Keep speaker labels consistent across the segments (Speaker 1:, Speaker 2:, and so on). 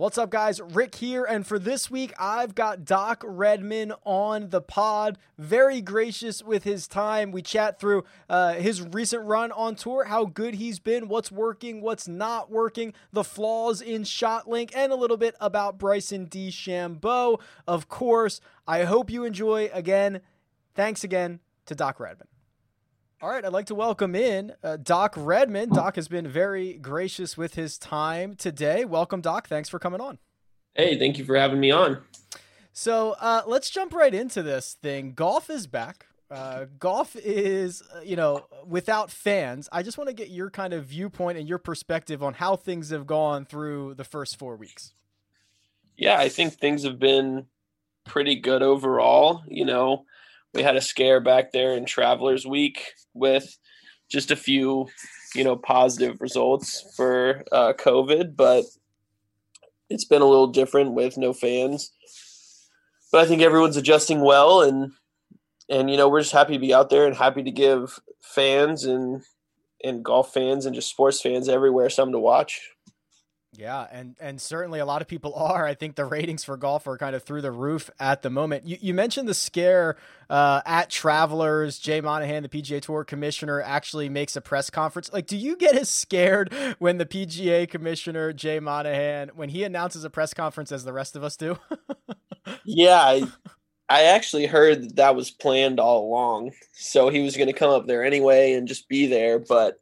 Speaker 1: What's up, guys? Rick here, and for this week, I've got Doc Redman on the pod. Very gracious with his time. We chat through uh, his recent run on tour, how good he's been, what's working, what's not working, the flaws in ShotLink, and a little bit about Bryson DeChambeau. Of course, I hope you enjoy. Again, thanks again to Doc Redman. All right, I'd like to welcome in uh, Doc Redman. Doc has been very gracious with his time today. Welcome, Doc. Thanks for coming on.
Speaker 2: Hey, thank you for having me on.
Speaker 1: So uh, let's jump right into this thing. Golf is back. Uh, golf is, uh, you know, without fans. I just want to get your kind of viewpoint and your perspective on how things have gone through the first four weeks.
Speaker 2: Yeah, I think things have been pretty good overall. You know, we had a scare back there in Travelers Week with just a few, you know, positive results for uh, COVID, but it's been a little different with no fans. But I think everyone's adjusting well, and and you know we're just happy to be out there and happy to give fans and and golf fans and just sports fans everywhere something to watch.
Speaker 1: Yeah, and and certainly a lot of people are. I think the ratings for golf are kind of through the roof at the moment. You, you mentioned the scare uh, at Travelers. Jay Monahan, the PGA Tour commissioner, actually makes a press conference. Like, do you get as scared when the PGA commissioner Jay Monahan when he announces a press conference as the rest of us do?
Speaker 2: yeah, I, I actually heard that, that was planned all along. So he was going to come up there anyway and just be there, but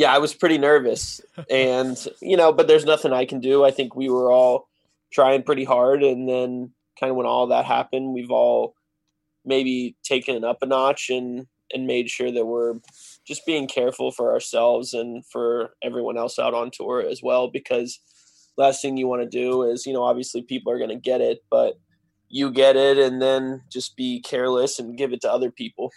Speaker 2: yeah, I was pretty nervous, and you know, but there's nothing I can do. I think we were all trying pretty hard, and then kind of when all that happened, we've all maybe taken it up a notch and and made sure that we're just being careful for ourselves and for everyone else out on tour as well because last thing you want to do is you know obviously people are going to get it but you get it and then just be careless and give it to other people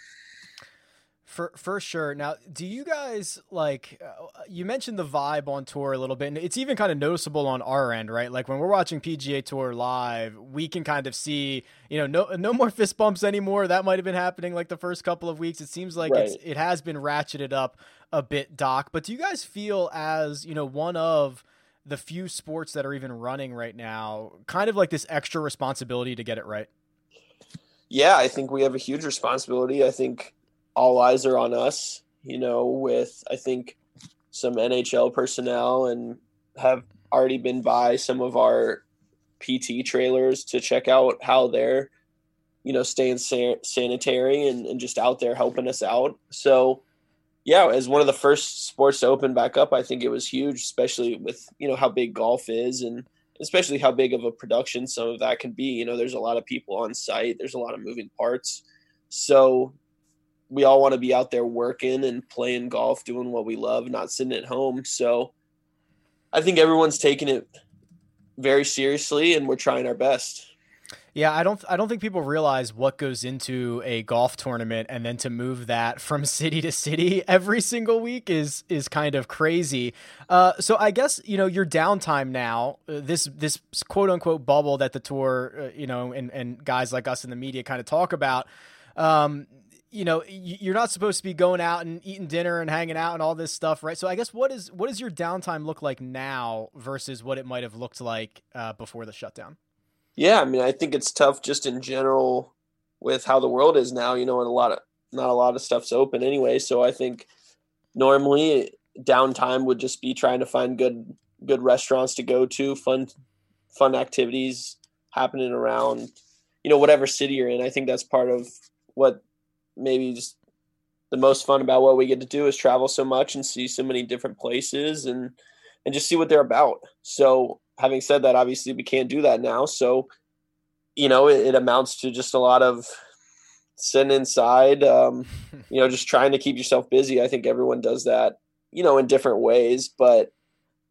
Speaker 1: for for sure. Now, do you guys like? Uh, you mentioned the vibe on tour a little bit, and it's even kind of noticeable on our end, right? Like when we're watching PGA Tour live, we can kind of see, you know, no no more fist bumps anymore. That might have been happening like the first couple of weeks. It seems like right. it's it has been ratcheted up a bit, Doc. But do you guys feel as you know one of the few sports that are even running right now, kind of like this extra responsibility to get it right?
Speaker 2: Yeah, I think we have a huge responsibility. I think all eyes are on us, you know, with I think some NHL personnel and have already been by some of our PT trailers to check out how they're, you know, staying san- sanitary and, and just out there helping us out. So, yeah, as one of the first sports to open back up, I think it was huge, especially with, you know, how big golf is and especially how big of a production some of that can be. You know, there's a lot of people on site, there's a lot of moving parts. So we all want to be out there working and playing golf, doing what we love, not sitting at home. So I think everyone's taking it very seriously and we're trying our best.
Speaker 1: Yeah, I don't I don't think people realize what goes into a golf tournament and then to move that from city to city every single week is is kind of crazy. Uh, so I guess, you know, your downtime now, uh, this this quote unquote bubble that the tour, uh, you know, and and guys like us in the media kind of talk about um, you know you're not supposed to be going out and eating dinner and hanging out and all this stuff right? So i guess what is what does your downtime look like now versus what it might have looked like uh, before the shutdown?
Speaker 2: Yeah i mean i think it's tough just in general with how the world is now you know and a lot of not a lot of stuff's open anyway. So i think normally downtime would just be trying to find good good restaurants to go to fun fun activities happening around you know whatever city you're in. I think that's part of what maybe just the most fun about what we get to do is travel so much and see so many different places and and just see what they're about. So having said that, obviously we can't do that now. So you know, it, it amounts to just a lot of sitting inside, um, you know, just trying to keep yourself busy. I think everyone does that, you know, in different ways. But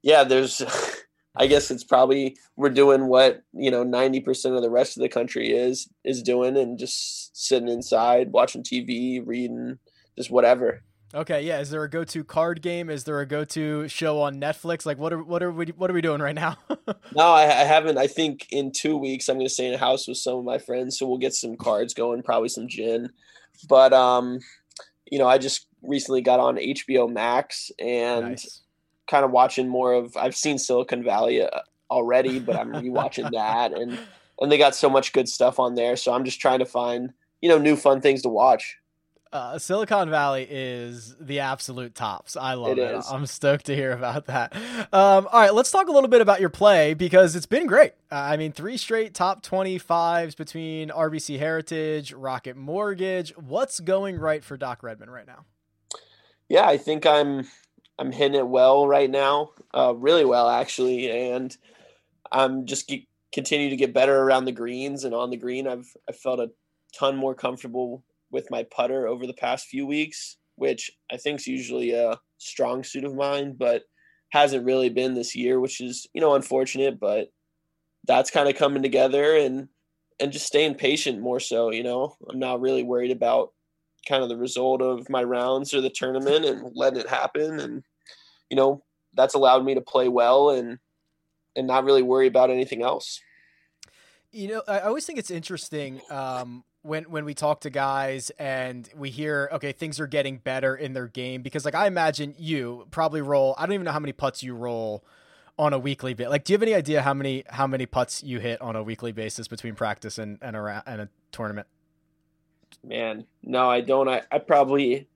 Speaker 2: yeah, there's I guess it's probably we're doing what you know ninety percent of the rest of the country is is doing, and just sitting inside watching TV, reading, just whatever.
Speaker 1: Okay, yeah. Is there a go-to card game? Is there a go-to show on Netflix? Like, what are what are we what are we doing right now?
Speaker 2: no, I, I, haven't. I think in two weeks I'm going to stay in a house with some of my friends, so we'll get some cards going, probably some gin. But um, you know, I just recently got on HBO Max, and nice kind of watching more of I've seen Silicon Valley already, but I'm rewatching that and and they got so much good stuff on there. So I'm just trying to find, you know, new fun things to watch.
Speaker 1: Uh, Silicon Valley is the absolute tops. I love it. it. I'm stoked to hear about that. Um, all right, let's talk a little bit about your play because it's been great. Uh, I mean, three straight top 25s between RBC Heritage, Rocket Mortgage. What's going right for Doc Redman right now?
Speaker 2: Yeah, I think I'm I'm hitting it well right now, uh, really well actually, and I'm just ge- continue to get better around the greens and on the green. I've I felt a ton more comfortable with my putter over the past few weeks, which I think is usually a strong suit of mine, but hasn't really been this year, which is you know unfortunate. But that's kind of coming together and and just staying patient more so. You know, I'm not really worried about kind of the result of my rounds or the tournament and letting it happen. And you know that's allowed me to play well and and not really worry about anything else.
Speaker 1: You know i always think it's interesting um, when when we talk to guys and we hear okay things are getting better in their game. Because like i imagine you probably roll i don't even know how many putts you roll on a weekly bit like do you have any idea how many how many putts you hit on a weekly basis between practice and and a, and a tournament
Speaker 2: man, no, I don't. I, I probably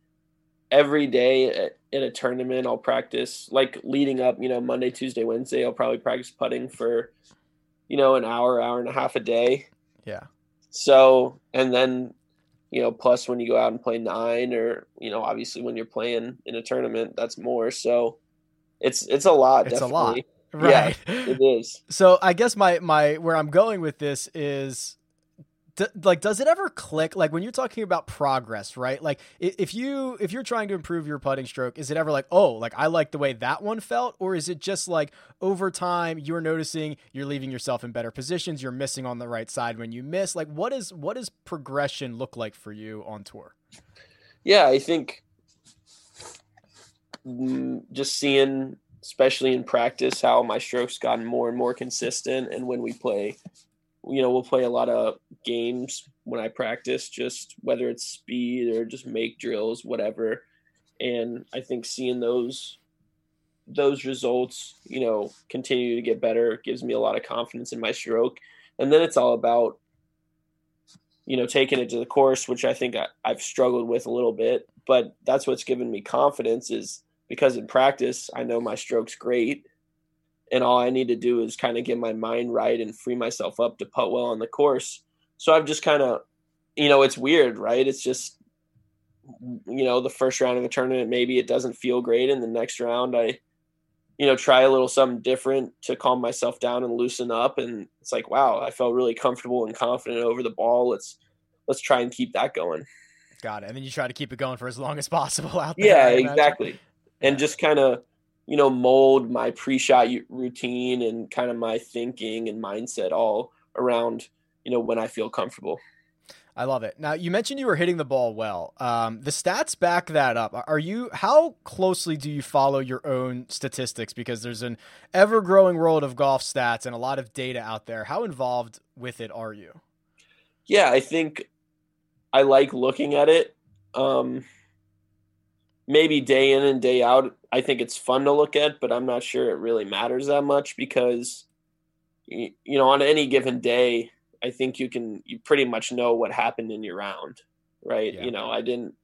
Speaker 2: every day in a tournament I'll practice like leading up, you know, Monday, Tuesday, Wednesday, I'll probably practice putting for, you know, an hour, hour and a half a day.
Speaker 1: Yeah.
Speaker 2: So, and then, you know, plus when you go out and play nine or, you know, obviously when you're playing in a tournament, that's more. So it's, it's a lot.
Speaker 1: It's
Speaker 2: definitely.
Speaker 1: a lot. Right.
Speaker 2: Yeah, it is.
Speaker 1: So I guess my, my, where I'm going with this is Like does it ever click? Like when you're talking about progress right? Like if you if you're trying to improve your putting stroke is it ever like oh like i like the way that one felt? Or is it just like over time you're noticing you're leaving yourself in better positions you're missing on the right side when you miss? Like what is what does progression look like for you on tour?
Speaker 2: Yeah i think mm, just seeing especially in practice how my strokes gotten more and more consistent and when we play you know, we'll play a lot of games when I practice, just whether it's speed or just make drills, whatever. And I think seeing those those results, you know, continue to get better gives me a lot of confidence in my stroke. And then it's all about, you know, taking it to the course, which I think I, I've struggled with a little bit. But that's what's given me confidence is because in practice I know my stroke's great and all I need to do is kind of get my mind right and free myself up to putt well on the course. So I've just kind of, you know, it's weird, right? It's just, you know, the first round of a tournament, maybe it doesn't feel great. And the next round, I, you know, try a little something different to calm myself down and loosen up. And it's like, wow, I felt really comfortable and confident over the ball. Let's, let's try and keep that going.
Speaker 1: Got it. And then you try to keep it going for as long as possible out
Speaker 2: there. Yeah, exactly. And just kind of, you know, mold my pre-shot routine and kind of my thinking and mindset all around, you know, when I feel comfortable.
Speaker 1: I love it. Now you mentioned you were hitting the ball well. Um, the stats back that up. Are you? How closely do you follow your own statistics? Because there's an ever-growing world of golf stats and a lot of data out there. How involved with it are you?
Speaker 2: Yeah, I think I like looking at it. Um, maybe day in and day out, I think it's fun to look at, but I'm not sure it really matters that much because, you know, on any given day, I think you can you pretty much know what happened in your round, right? Yeah. You know, I didn't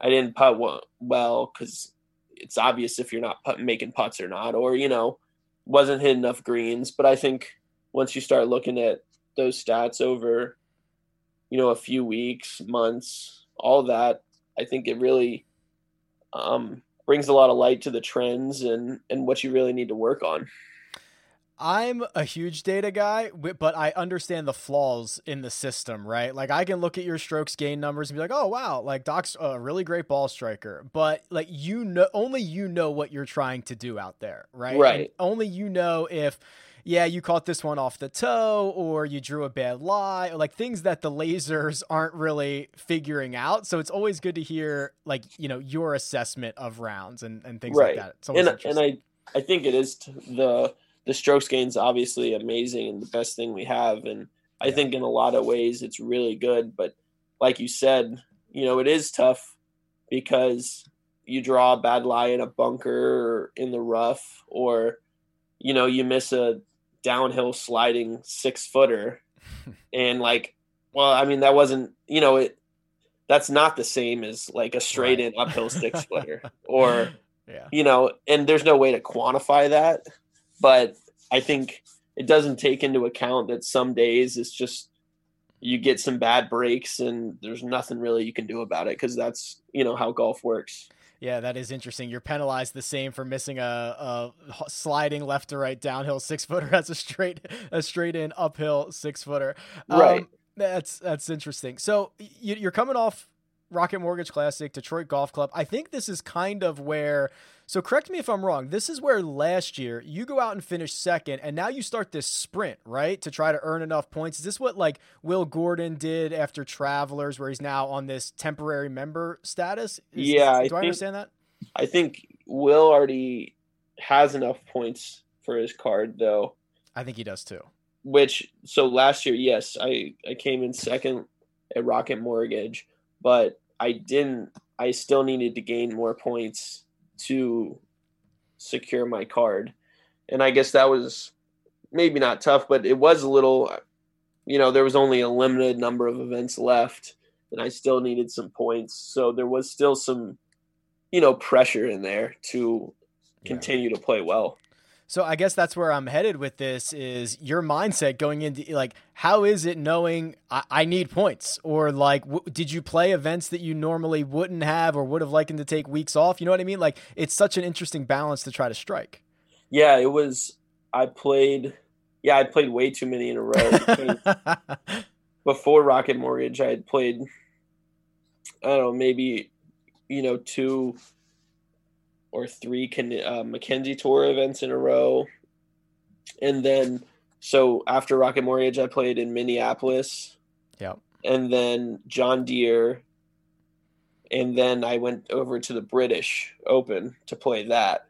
Speaker 2: I didn't putt well because it's obvious if you're not put, making putts or not, or you know, wasn't hitting enough greens. But I think once you start looking at those stats over, you know, a few weeks, months, all that, I think it really um, brings a lot of light to the trends and and what you really need to work on.
Speaker 1: I'm a huge data guy, but I understand the flaws in the system, right? Like I can look at your strokes gain numbers and be like, "Oh wow, like Doc's a really great ball striker." But like you know only you know what you're trying to do out there, right?
Speaker 2: Right.
Speaker 1: And only you know if yeah, you caught this one off the toe or you drew a bad lie, or like things that the lasers aren't really figuring out. So it's always good to hear like, you know, your assessment of rounds and, and things
Speaker 2: right.
Speaker 1: like
Speaker 2: that. and and I I think it is the the strokes gains obviously amazing and the best thing we have and I yeah. think in a lot of ways it's really good, but like you said, you know, it is tough because you draw a bad lie in a bunker or in the rough or you know, you miss a downhill sliding six footer, and like, well, I mean that wasn't you know it. That's not the same as like a straight in uphill six footer, or yeah. you know, and there's no way to quantify that. But I think it doesn't take into account that some days it's just you get some bad breaks and there's nothing really you can do about it because that's you know how golf works.
Speaker 1: Yeah, that is interesting. You're penalized the same for missing a, a sliding left to right downhill six footer as a straight a straight in uphill six footer.
Speaker 2: Um, right.
Speaker 1: That's that's interesting. So you're coming off Rocket Mortgage Classic, Detroit Golf Club. I think this is kind of where so correct me if I'm wrong. This is where last year you go out and finish second, and now you start this sprint, right, to try to earn enough points. Is this what like Will Gordon did after Travelers, where he's now on this temporary member status?
Speaker 2: Is, yeah,
Speaker 1: do I,
Speaker 2: think,
Speaker 1: understand that?
Speaker 2: I think Will already has enough points for his card, though.
Speaker 1: I think he does too.
Speaker 2: Which so last year, yes, I I came in second at Rocket Mortgage, but I didn't. I still needed to gain more points to secure my card. And I guess that was maybe not tough, but it was a little, you know, there was only a limited number of events left and I still needed some points. So there was still some, you know, pressure in there to continue yeah. to play well.
Speaker 1: So I guess that's where I'm headed with this is your mindset going into like how is it knowing I, I need points or like w- did you play events that you normally wouldn't have or would have liked to take weeks off? You know what I mean? Like it's such an interesting balance to try to strike.
Speaker 2: Yeah, it was. I played. Yeah, I played way too many in a row. Before Rocket Mortgage, I had played. I don't know, maybe you know two or three uh, Mackenzie Tour events in a row. And then, so after Rocket Mortgage, I played in Minneapolis.
Speaker 1: Yeah.
Speaker 2: And then John Deere. And then I went over to the British Open to play that.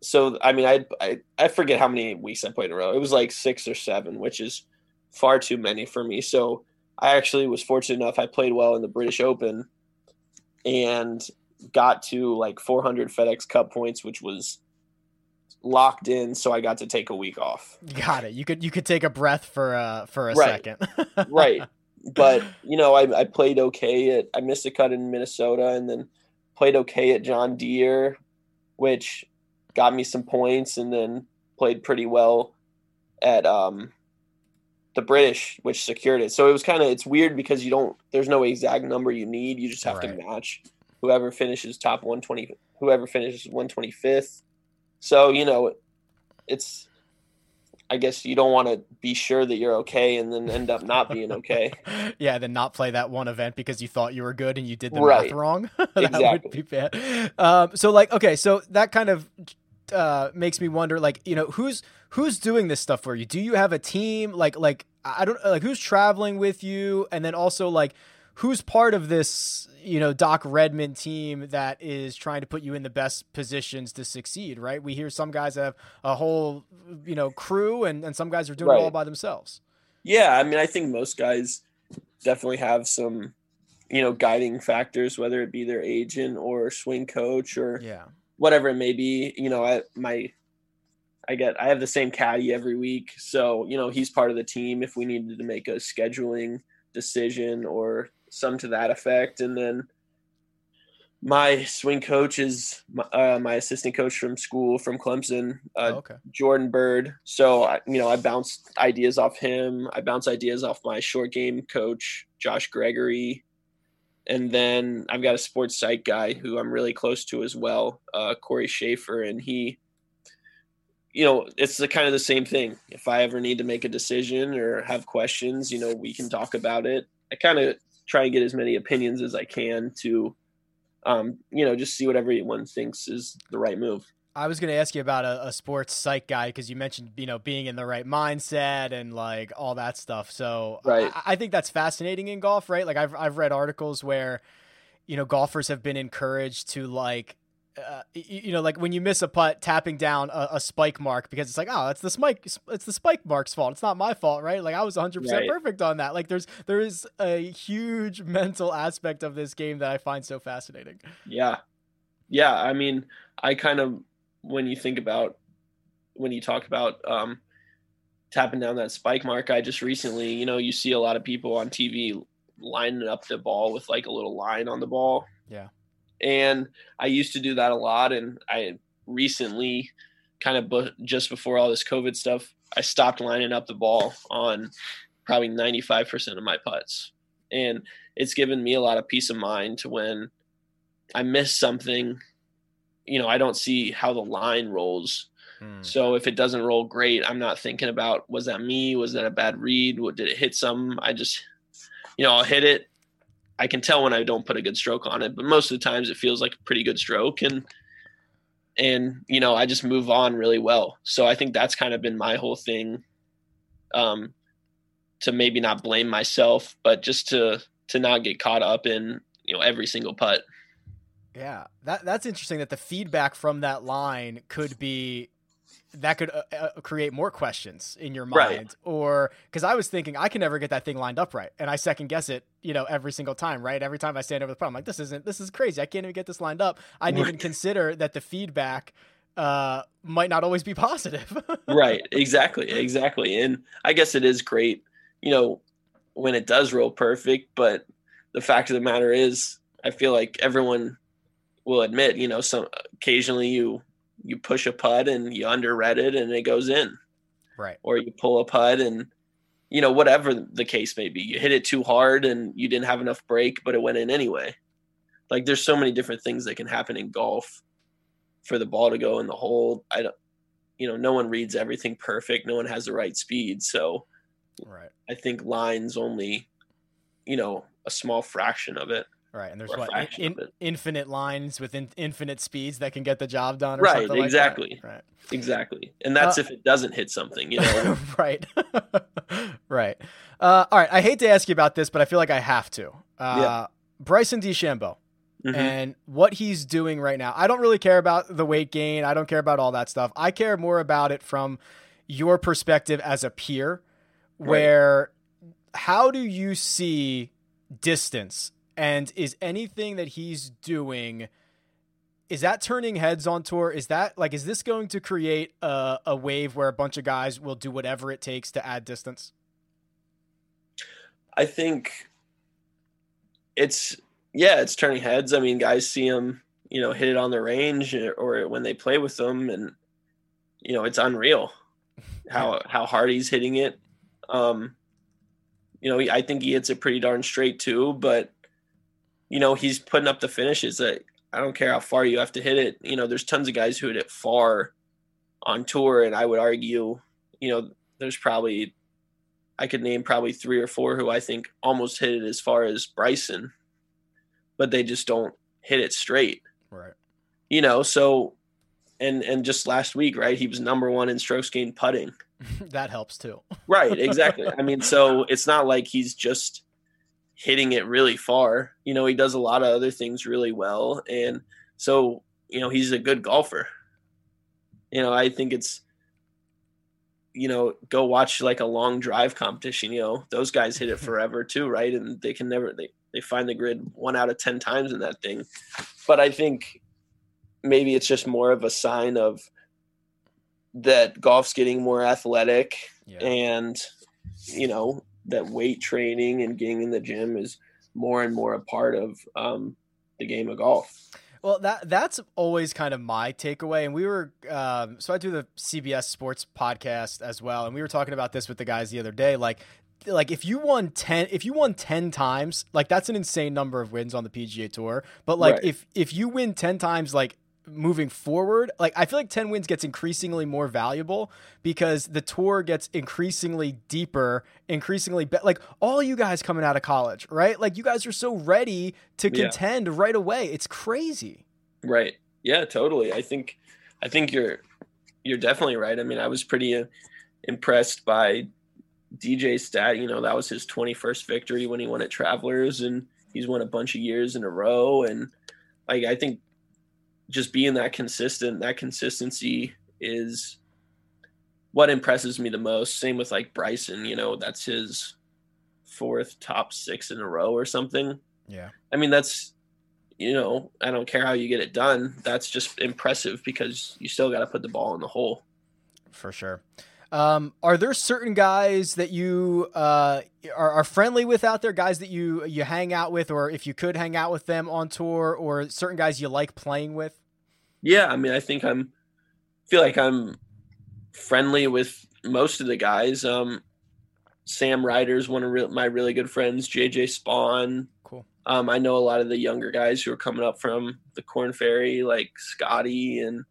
Speaker 2: So, I mean, I, I, I forget how many weeks I played in a row. It was like six or seven, which is far too many for me. So I actually was fortunate enough. I played well in the British Open. And got to like 400 FedEx Cup points, which was locked in, so I got to take a week off.
Speaker 1: Got it. You could you could take a breath for uh for a right. second.
Speaker 2: right. But you know, I, I played okay at I missed a cut in Minnesota and then played okay at John Deere, which got me some points and then played pretty well at um the British, which secured it. So it was kind of it's weird because you don't there's no exact number you need. You just have right. to match whoever finishes top 120 whoever finishes 125th so you know it's i guess you don't want to be sure that you're okay and then end up not being okay.
Speaker 1: Yeah then not play that one event because you thought you were good and you did the right. math wrong. That
Speaker 2: exactly.
Speaker 1: would be bad. Um, so like okay so that kind of uh, makes me wonder like you know who's who's doing this stuff for you? Do you have a team? Like like i don't like who's traveling with you? And then also like who's part of this you know Doc Redman team that is trying to put you in the best positions to succeed, right? We hear some guys have a whole you know crew, and and some guys are doing right. it all by themselves.
Speaker 2: Yeah, I mean, I think most guys definitely have some you know guiding factors, whether it be their agent or swing coach or
Speaker 1: yeah
Speaker 2: whatever it may be. You know, I my I get I have the same caddy every week, so you know he's part of the team. If we needed to make a scheduling decision or some to that effect. And then my swing coach is my, uh, my assistant coach from school from Clemson, uh,
Speaker 1: oh, okay.
Speaker 2: Jordan Byrd. So I, you know, I bounce ideas off him. I bounce ideas off my short game coach, Josh Gregory, and then I've got a sports psych guy who I'm really close to as well, uh, Corey Schaefer, and he. You know, it's the kind of the same thing. If I ever need to make a decision or have questions, you know, we can talk about it. I kind of try and get as many opinions as I can to, um, you know, just see what everyone thinks is the right move.
Speaker 1: I was going to ask you about a, a sports psych guy because you mentioned you know being in the right mindset and like all that stuff. So
Speaker 2: right.
Speaker 1: I, I think that's fascinating in golf, right? Like I've I've read articles where you know golfers have been encouraged to like uh, you know, like when you miss a putt, tapping down a, a, spike mark because it's like, oh, it's the spike, it's the spike mark's fault. It's not my fault, right? Like I was 100 percent perfect on that. Like there's there is a huge mental aspect of this game that I find so fascinating.
Speaker 2: Yeah, yeah. I mean, I kind of when you think about when you talk about um, tapping down that spike mark, I just recently, you know, you see a lot of people on TV lining up the ball with like a little line on the ball.
Speaker 1: Yeah.
Speaker 2: And I used to do that a lot. And I recently, kind of bu- just before all this COVID stuff, I stopped lining up the ball on probably 95% of my putts. And it's given me a lot of peace of mind to when I miss something, you know, I don't see how the line rolls.
Speaker 1: Hmm.
Speaker 2: So if it doesn't roll great, I'm not thinking about was that me? Was that a bad read? What did it hit some? I just you know, I'll hit it. I can tell when I don't put a good stroke on it, but most of the times it feels like a pretty good stroke and and you know, I just move on really well. So I think that's kind of been my whole thing um to maybe not blame myself, but just to to not get caught up in, you know, every single putt.
Speaker 1: Yeah, that that's interesting. That the feedback from that line could be that could uh, uh, create more questions in your mind,
Speaker 2: Right.
Speaker 1: or because I was thinking I can never get that thing lined up right, and I second guess it, you know, every single time. Right, every time I stand over the problem I'm like, this isn't this is crazy. I can't even get this lined up. I didn't even consider that the feedback uh, might not always be positive.
Speaker 2: right exactly exactly and i guess it is great you know when it does roll perfect but the fact of the matter is i feel like everyone will admit you know some occasionally you you push a putt and you underread it and it goes in.
Speaker 1: Right.
Speaker 2: or you pull a putt and you know whatever the case may be you hit it too hard and you didn't have enough break but it went in anyway. Like there's so many different things that can happen in golf for the ball to go in the hole. I don't you know no one reads everything perfect. No one has the right speed. So
Speaker 1: Right.
Speaker 2: i think lines only you know a small fraction of it
Speaker 1: Right. And there's what
Speaker 2: fraction
Speaker 1: in, infinite lines with in, infinite speeds that can get the job done. Or
Speaker 2: Right,
Speaker 1: something like that.
Speaker 2: exactly.
Speaker 1: Right.
Speaker 2: exactly and that's
Speaker 1: Uh,
Speaker 2: if it doesn't hit something you know
Speaker 1: right. right. Uh, all right. I hate to ask you about this, but I feel like I have to. Uh,
Speaker 2: Yeah.
Speaker 1: Bryson DeChambeau
Speaker 2: Mhm.
Speaker 1: and what he's doing right now. I don't really care about the weight gain. I don't care about all that stuff. I care more about it from your perspective as a peer, where how do you see distance? And is anything that he's doing is that turning heads on tour? Is that like is this going to create a, a wave where a bunch of guys will do whatever it takes to add distance?
Speaker 2: I think it's yeah, it's turning heads. I mean, guys see him, you know, hit it on the range or, when they play with them, and you know, it's unreal how how hard he's hitting it. Um, you know, I think he hits it pretty darn straight too, but you know, he's putting up the finishes that I don't care how far you have to hit it. You know, there's tons of guys who hit it far on tour, and I would argue, you know, there's probably I could name probably three or four who I think almost hit it as far as Bryson, but they just don't hit it straight.
Speaker 1: Right.
Speaker 2: You know, so and and just last week, right? He was number one in strokes gained putting.
Speaker 1: that helps too.
Speaker 2: Right, exactly. I mean, so it's not like he's just hitting it really far. You know, he does a lot of other things really well. And so, you know, he's a good golfer. You know, I think it's you know, go watch like a long drive competition, you know, those guys hit it forever too, right? And they can never they they find the grid one out of 10 times in that thing. But I think maybe it's just more of a sign of that golf's getting more athletic
Speaker 1: Yeah.
Speaker 2: and you know that weight training and getting in the gym is more and more a part of um, the game of golf.
Speaker 1: Well, that that's always kind of my takeaway. And we were um, so I do the CBS Sports podcast as well, and we were talking about this with the guys the other day. Like, like if you won ten, if you won ten times, like that's an insane number of wins on the PGA Tour. But like
Speaker 2: Right.
Speaker 1: if if you win ten times, like moving forward, like I feel like ten wins gets increasingly more valuable because the tour gets increasingly deeper, increasingly be- like all you guys coming out of college, right? Like you guys are so ready to
Speaker 2: Yeah.
Speaker 1: contend right away. It's crazy.
Speaker 2: Right. Yeah, totally. I think I think you're you're definitely right. I mean, I was pretty uh, impressed by DJ stat, you know, that was his 21st victory when he won at Travelers and he's won a bunch of years in a row and like I think just being that consistent, that consistency is what impresses me the most. Same with like Bryson, you know, that's his fourth top 6 in a row or something.
Speaker 1: Yeah.
Speaker 2: I mean, that's you know, I don't care how you get it done. That's just impressive because you still got to put the ball in the hole.
Speaker 1: For sure. Um, are there certain guys that you uh, are, are, friendly with out there? Guys that you you hang out with, or if you could hang out with them on tour, or certain guys you like playing with?
Speaker 2: Yeah, I mean, I think I'm feel like I'm friendly with most of the guys. Um, Sam Ryder's one of re- my really good friends. JJ Spaun.
Speaker 1: Cool.
Speaker 2: Um, I know a lot of the younger guys who are coming up from the Corn Ferry, like Scotty and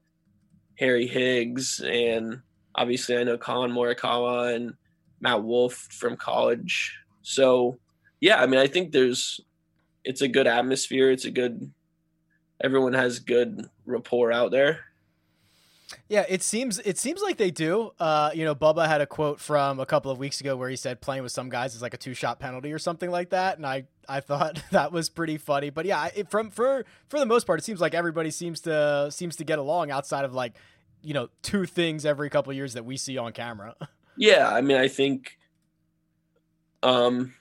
Speaker 2: Harry Higgs, and obviously I know Collin Morikawa and Matt Wolff from college. So, yeah, I mean, I think there's it's a good atmosphere. It's a good everyone has good rapport out there.
Speaker 1: Yeah, it seems it seems like they do. Uh, you know, Bubba had a quote from a couple of weeks ago where he said playing with some guys is like a two shot penalty or something like that, and I I thought that was pretty funny. But yeah, it, from for for the most part, it seems like everybody seems to seems to get along outside of like you know two things every couple of years that we see on camera.
Speaker 2: Yeah, I mean, I think, um,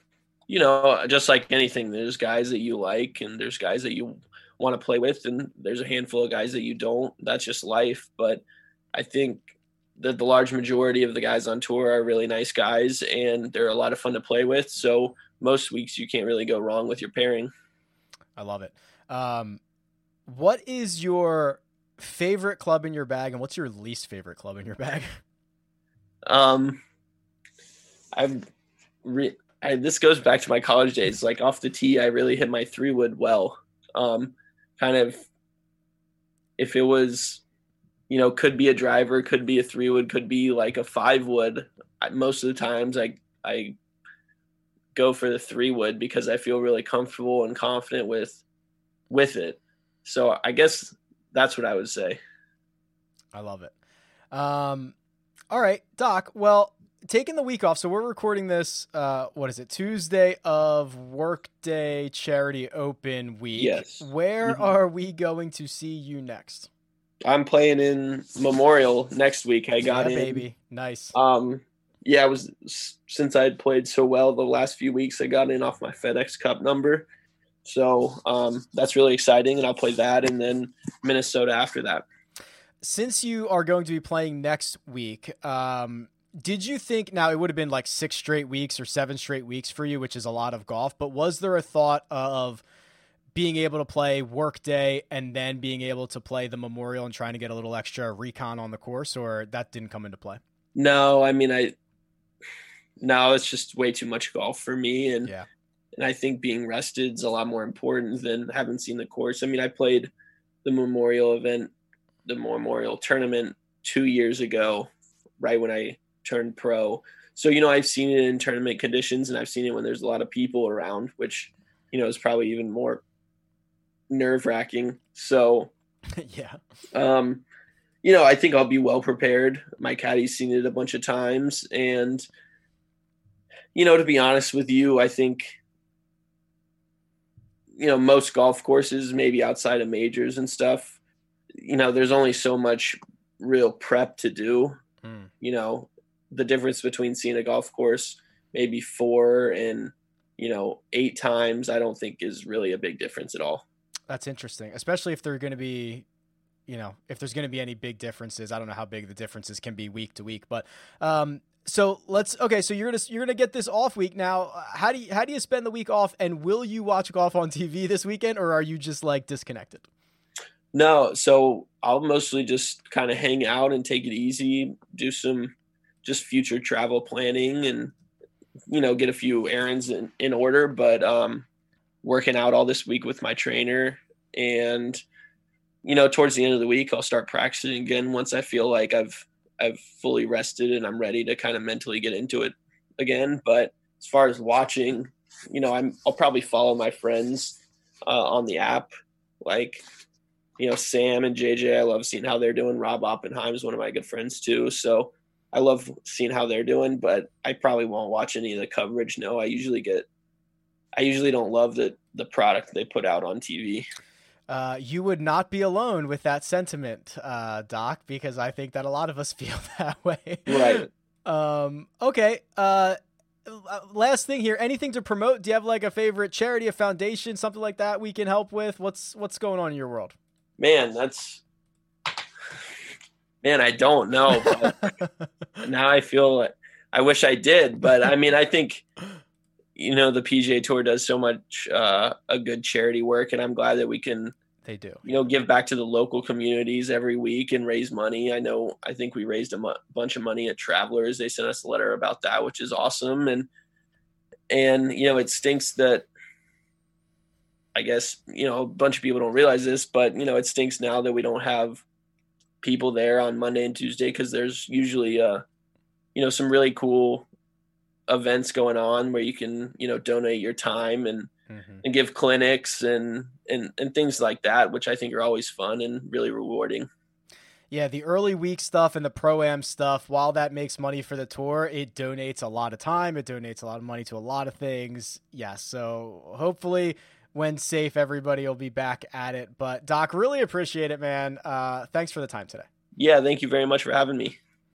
Speaker 2: you know, just like anything, there's guys that you like, and there's guys that you want to play with, and there's a handful of guys that you don't. That's just life. But I think that the large majority of the guys on tour are really nice guys, and they're a lot of fun to play with. So most weeks you can't really go wrong with your pairing.
Speaker 1: I love it. Um, what is your favorite club in your bag, and what's your least favorite club in your bag?
Speaker 2: Um, I've re- I, this goes back to my college days. Like off the tee, I really hit my three wood well. Um, kind of if it was you know could be a driver could be a three wood could be like a five wood most of the times i i go for the three wood because i feel really comfortable and confident with with it so i guess that's what i would say
Speaker 1: i love it um all right doc well taking the week off. So we're recording this. Uh, what is it? Tuesday of Workday Charity Open week.
Speaker 2: Yes.
Speaker 1: Where mm-hmm. are we going to see you next?
Speaker 2: I'm playing in Memorial next week. I got
Speaker 1: yeah,
Speaker 2: in.
Speaker 1: baby. Nice.
Speaker 2: Um, yeah, I was since I had played so well the last few weeks. I got in off my FedEx Cup number, so um, that's really exciting. And I'll play that, and then Minnesota after that.
Speaker 1: Since you are going to be playing next week, um, did you think now it would have been like six straight weeks or seven straight weeks for you, which is a lot of golf, but was there a thought of being able to play workday and then being able to play the memorial and trying to get a little extra recon on the course or that didn't come into play?
Speaker 2: No, I mean I now it's just way too much golf for me and
Speaker 1: yeah.
Speaker 2: And I think being rested is a lot more important than having seen the course. I mean, I played the memorial event, the memorial tournament 2 years ago right when I turned pro. So, you know, I've seen it in tournament conditions and I've seen it when there's a lot of people around, which, you know, is probably even more nerve wracking. So,
Speaker 1: yeah.
Speaker 2: Um, you know, I think I'll be well prepared. My caddy's seen it a bunch of times. And, you know, to be honest with you, I think, you know, most golf courses, maybe outside of majors and stuff, you know, there's only so much real prep to do. Mm. You know, the difference between seeing a golf course maybe four and you know eight times i don't think is really a big difference at all
Speaker 1: that's interesting especially if they're going to be you know if there's going to be any big differences i don't know how big the differences can be week to week but um so let's okay so you're gonna you're gonna get this off week. Now how do you how do you spend the week off and will you watch golf on tv this weekend or are you just like disconnected?
Speaker 2: No so i'll mostly just kind of hang out and take it easy do some just future travel planning and you know get a few errands in, in order. But um working out all this week with my trainer and you know towards the end of the week i'll start practicing again once i feel like i've i've fully rested and i'm ready to kind of mentally get into it again but as far as watching you know i'm i'll probably follow my friends uh, on the app like you know sam and jj i love seeing how they're doing rob oppenheim is one of my good friends too so I love seeing how they're doing, but I probably won't watch any of the coverage. No, I usually get, I usually don't love the the product they put out on TV.
Speaker 1: Uh, you would not be alone with that sentiment, uh, Doc, because I think that a lot of us feel that way.
Speaker 2: Right.
Speaker 1: um, okay. Uh, last thing here. Anything to promote? Do you have like a favorite charity, a foundation, something like that we can help with? What's what's going on in your world?
Speaker 2: Man, that's Man, I don't know. now I feel like I wish I did, but I mean, I think you know the PGA Tour does so much uh, a good charity work, and I'm glad that we can.
Speaker 1: They do.
Speaker 2: You know, give back to the local communities every week and raise money. I know. I think we raised a mu- bunch of money at Travelers. They sent us a letter about that, which is awesome. And and you know, it stinks that. I guess you know a bunch of people don't realize this, but you know it stinks now that we don't have people there on Monday and Tuesday because there's usually uh you know some really cool events going on where you can you know donate your time and mm-hmm. and give clinics and and and things like that which i think are always fun and really rewarding
Speaker 1: yeah, the early week stuff and the pro am stuff, while that makes money for the tour, it donates a lot of time. It donates a lot of money to a lot of things. Yeah, so hopefully when safe, everybody will be back at it. But Doc, really appreciate it, man. Uh, thanks for the time today.
Speaker 2: Yeah, thank you very much for having me.